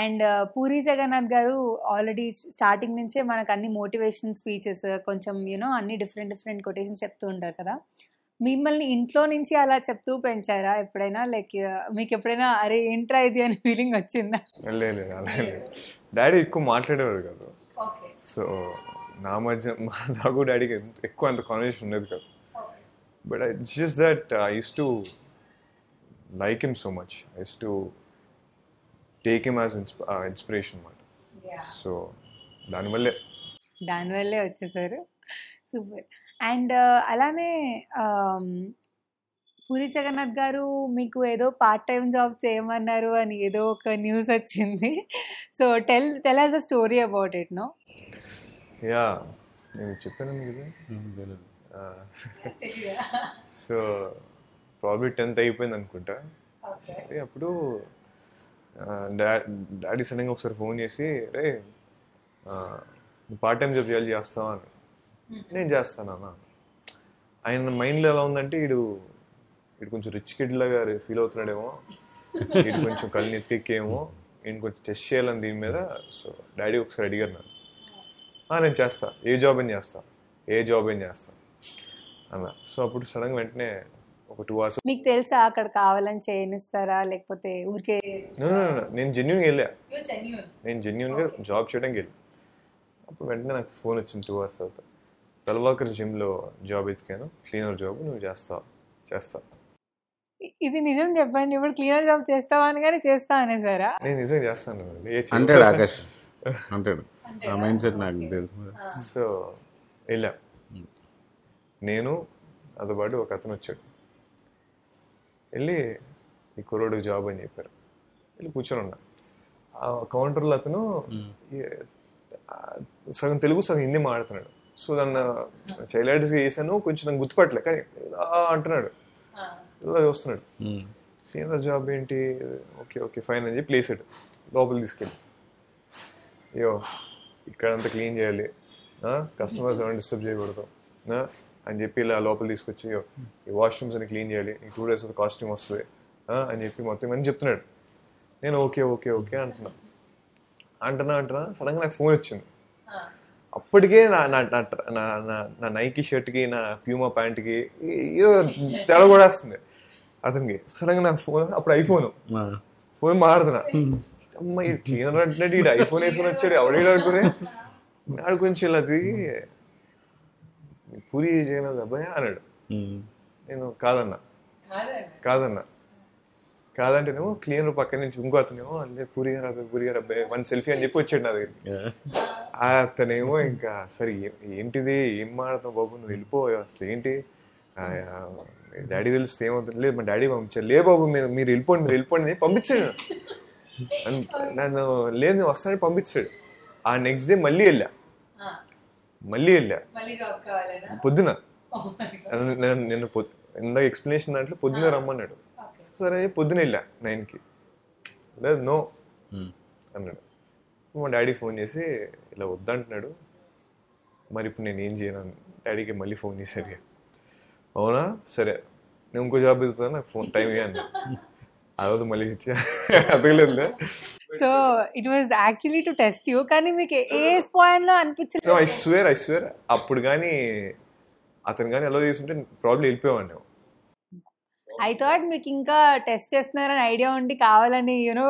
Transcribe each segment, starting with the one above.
And puri Jagannadh గారు already starting నుంచే మనకు అన్ని మోటివేషన్ స్పీచెస్ కొంచెం యూనో అన్ని డిఫరెంట్ డిఫరెంట్ కొటేషన్స్ చెప్తూ ఉంటారు కదా. మిమ్మల్ని ఇంట్లో నుంచి అలా చెప్తూ పెంచారా ఎప్పుడైనా? లైక్ మీకు ఎప్పుడైనా అరే ఏంట్రా ఇది? అని ఫీలింగ్ వచ్చిందా? లేదు డాడీ ఎక్కువ మాట్లాడేవారు కాదు. సో నా మధ్య మా- నాకు డాడీకి ఎక్కువ అంత కాన్వర్సేషన్ ఉండేది కాదు. But I just that I used to like him so much I used to take him as inspiration అనమాట సో దానివల్లే దానివల్లే వచ్చేసారు. సూపర్. అండ్ అలానే um, పూరి జగన్నాథ్ గారు మీకు ఏదో పార్ట్ టైం జాబ్ చేయమన్నారు అని ఏదో ఒక న్యూస్ వచ్చింది. So tell tell us a story about it no yeah నేను చెప్పాను కదా సో ప్రాబ్లీ టెన్త్ అయిపోయింది అనుకుంటా. అదే అప్పుడు డాడీ సడన్గా ఒకసారి ఫోన్ చేసి రే పార్ట్ టైం జాబ్ చేయాలి చేస్తావా? అని. నేను చేస్తాను అన్న ఆయన మైండ్లో ఎలా ఉందంటే వీడు వీడు కొంచెం రిచ్ కిడ్ లాగా ఫీల్ అవుతున్నాడేమో. వీడు కొంచెం కళ్ళు నెత్తికేమో నేను కొంచెం టెస్ట్ చేయాలని దీని మీద. సో డాడీ ఒకసారి అడిగారు నన్ను. "ఆ, నేను చేస్తా. ఏ జాబ్ అయినా చేస్తా. ఏ జాబ్ అయినా చేస్తా. అన్న. సో అప్పుడు సడన్గా వెంటనే ఒక టూ అవర్స్ మీకు తెలుసా అక్కడ కావాలని చేయనిస్తారా? లేకపోతే ఊరికే నేను జెన్యున్గా వెళ్ళా. నేను జెన్యున్గా జాబ్ చేయడానికి వెళ్ళి. అప్పుడు వెంటనే నాకు ఫోన్ వచ్చింది టూ అవర్స్ తర్వాత. తలవాకర్ జిమ్లో జాబ్ ఎతికాను. క్లీనర్ జాబ్ నువ్వు చేస్తావు చేస్తావు ఇది నిజం చెప్పండి. ఇప్పుడు క్లియర్ జాబ్ చేస్తావా అని కానీ చేస్తా అనేసారా? నేను నిజంగా చేస్తాను. అంటాడు ఆకాష్. అంటాడు ఆ మైండ్ సెట్ నాకు తెలుసు. సో వెళ్ళా. నేను నాతో పాటు ఒక అతను వచ్చాడు. వెళ్ళి ఈ కుర్రోడు జాబ్ అని చెప్పారు. వెళ్ళి కూర్చొని ఉన్నా. ఆ కౌంటర్లో అతను సగం తెలుగు సగం హిందీ మాట్లాడుతున్నాడు. సో దాన్ని చైల్డ్ ఆర్టిస్ట్ చేశాను కొంచెం నాకు గుర్తుపట్టలే కానీ ఆ అంటున్నాడు. ఇలా చూస్తున్నాడు. సీనియర్ జాబ్ ఏంటి? ఓకే ఓకే ఫైన్ అని చెప్పి లేసాడు. లోపల తీసుకెళ్ళి. అయ్యో ఇక్కడంతా క్లీన్ చేయాలి. కస్టమర్స్ ఎవరైనా డిస్టర్బ్ చేయకూడదు. అని చెప్పి ఇలా లోపల తీసుకొచ్చి "అయ్యో, ఈ వాష్రూమ్స్ అని క్లీన్ చేయాలి. ఈ టూ డేస్ కాస్ట్యూమ్ వస్తుంది. అని చెప్పి మొత్తం అని చెప్తున్నాడు. నేను ఓకే ఓకే ఓకే అంటున్నా. అంటున్నా అంటున్నా సడన్గా నాకు ఫోన్ వచ్చింది. అప్పటికే నా నా నా నైకీ షర్ట్కి నా ప్యూమా ప్యాంట్కి ఏదో తెల కూడా వస్తుంది. అతనికి సడన్గా నాకు ఫోన్ అప్పుడు ఐఫోన్ ఫోన్ మారుతున్నా అమ్మ ఈ క్లీనర్ అంటే ఈడు ఐఫోన్ వేసుకుని వచ్చాడు ఎవడేడు అనుకునే? ఆడు కొంచెం ఇలా పూరి చేయనది అబ్బాయి అన్నాడు. నేను కాదన్నా. కాదన్నా? కాదంటేనేమో క్లీనర్ పక్క నుంచి ఇంకో అతనేమో అంటే పూరి గారు అబ్బాయి పూరి గారు అబ్బాయి వన్ సెల్ఫీ అని చెప్పి వచ్చాడు నా దగ్గరికి. ఆ అతనేమో ఇంకా సరే ఏంటిది? ఏం మాడతావు బాబు? నువ్వు వెళ్ళిపో అసలు ఏంటి? డాడీ తెలిస్తే ఏమవుతుంది? లేదు మా డాడీ పంపించారు లే బాబు మీరు మీరు వెళ్ళిపోండి మీరు వెళ్ళిపోండి పంపించాడు నన్ను- నన్ను లేదు నేను వస్తానని పంపించాడు. ఆ నెక్స్ట్ డే మళ్ళీ వెళ్ళా. మళ్ళీ వెళ్ళా. పొద్దున. నన్ను- నేను ఇందాక ఎక్స్ప్లెనేషన్ దాంట్లో పొద్దున రమ్మన్నాడు. సరే పొద్దున వెళ్ళా నైన్కి. లేదు నో. అన్నాడు. మా డాడీ ఫోన్ చేసి ఇలా వద్దంటున్నాడు మరి ఇప్పుడు నేను ఏం చేయను డాడీకి మళ్ళీ ఫోన్ చేశారు ఇక. అవునా? సరే. నేను ఇంకో జాబ్ వెళ్తాను నాకు ఫోన్ టైం ఇవ్వండి ఆ రోజు మళ్ళీ ఇచ్చా. అతగలేదు so it was actually to test you కానీ మీకు ఏ స్పాయిన్లో అనిపించలేదు ఐ స్వేర్ ఐ స్వేర్ అప్పుడు కానీ అతను కానీ ఎలా చేసుంటే ప్రాబ్లం వెళ్ళిపోయేవాడిని ఐ థాట్ మీకు ఇంకా టెస్ట్ చేస్తున్నారని ఐడియా ఉండి కావాలని యూనో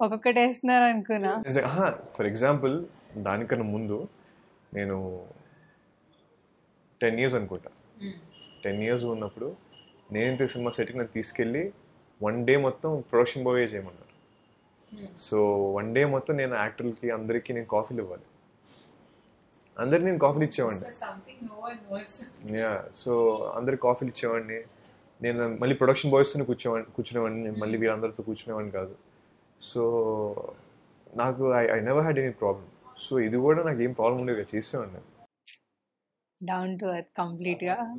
ఒక్కొక్కటి వేస్తున్నారు అనుకున్నా. ఫర్ ఎగ్జాంపుల్ దానికన్నా ముందు నేను టెన్ ఇయర్స్ అనుకుంటా. టెన్ ఇయర్స్ ఉన్నప్పుడు నేనైతే సినిమా సెట్కి నన్ను తీసుకెళ్ళి వన్ డే మొత్తం ప్రొడక్షన్ బాయ్ చేయమన్నారు సో వన్ డే మొత్తం నేను యాక్టర్లకి అందరికీ నేను కాఫీలు ఇవ్వాలి. అందరికి నేను కాఫీలు ఇచ్చేవాడిని. యా సో అందరికి కాఫీలు ఇచ్చేవాడిని. నేను మళ్ళీ ప్రొడక్షన్ బాయ్స్తో కూర్చోవాడిని కూర్చునేవాడిని. నేను మళ్ళీ వీళ్ళందరితో కూర్చునేవాడిని కాదు. సో నాకు I I never had any problem so ఇది కూడా నాకు ఏం ప్రాబ్లం ఉండేది చేసేవాడిని. డౌన్ టు అర్త్ కంప్లీట్గా